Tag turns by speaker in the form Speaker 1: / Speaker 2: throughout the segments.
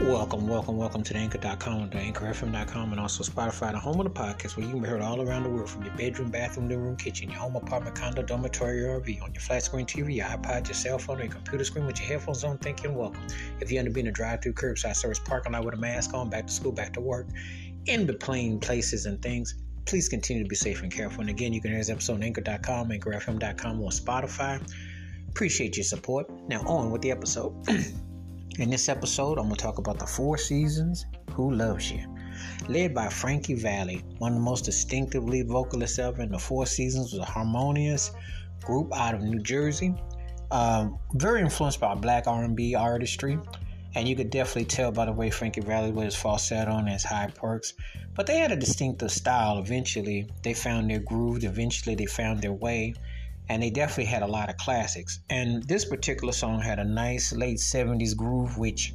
Speaker 1: Welcome, welcome, welcome to the anchor.com, the anchorfm.com, and also Spotify, the home of the podcast where you can be heard all around the world from your bedroom, bathroom, living room, kitchen, your home, apartment, condo, dormitory, or RV, on your flat screen TV, your iPod, your cell phone, or your computer screen with your headphones on. Thank you and welcome. If you end up being a drive through curbside service parking lot with a mask on, back to school, back to work, in between places and things, please continue to be safe and careful. And again, you can hear this episode on anchor.com, anchorfm.com, or Spotify. Appreciate your support. Now, on with the episode. In this episode, I'm going to talk about the Four Seasons Who Loves You. Led by Frankie Valli, one of the most distinctive vocalists ever in the Four Seasons, was a harmonious group out of New Jersey. Um, very influenced by black R&B artistry, and you could definitely tell by the way Frankie with his falsetto and his high perks. But they had a distinctive style. Eventually, they found their groove. Eventually, they found their way and they definitely had a lot of classics. And this particular song had a nice late 70s groove, which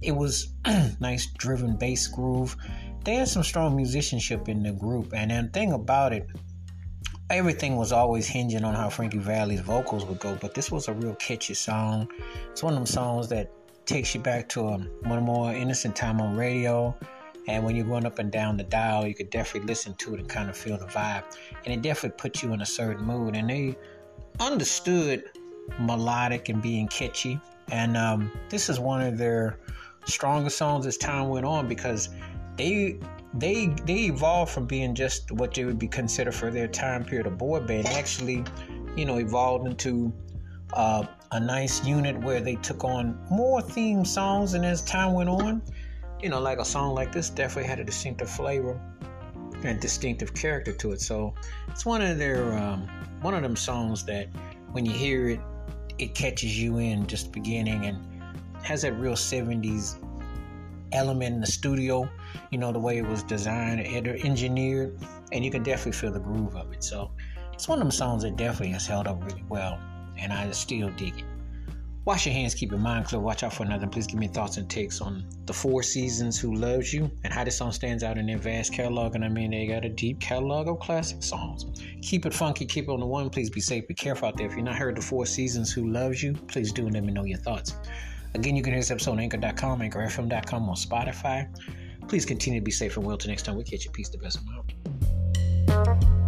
Speaker 1: it was nice driven bass groove. They had some strong musicianship in the group, and the thing about it, everything was always hinging on how Frankie Valli's vocals would go. But this was a real catchy song. It's one of them songs that takes you back to a, one more innocent time on radio. And when you're going up and down the dial, you could definitely listen to it and kind of feel the vibe. And it definitely puts you in a certain mood. And they understood melodic and being catchy. And um, this is one of their strongest songs as time went on because they they they evolved from being just what they would be considered for their time period a boy band actually you know evolved into uh, a nice unit where they took on more theme songs and as time went on you know, like a song like this definitely had a distinctive flavor and distinctive character to it. So it's one of their um, one of them songs that when you hear it, it catches you in just the beginning and has that real 70s element in the studio, you know, the way it was designed, and engineered, and you can definitely feel the groove of it. So it's one of them songs that definitely has held up really well, and I still dig it. Wash your hands, keep your mind clear, watch out for another. Please give me thoughts and takes on the Four Seasons Who Loves You and how this song stands out in their vast catalog. And I mean, they got a deep catalog of classic songs. Keep it funky, keep it on the one. Please be safe, be careful out there. If you're not heard the Four Seasons Who Loves You, please do let me know your thoughts. Again, you can hear this episode on anchor.com, anchorfm.com, on Spotify. Please continue to be safe and well till next time we catch you. Peace, the best of my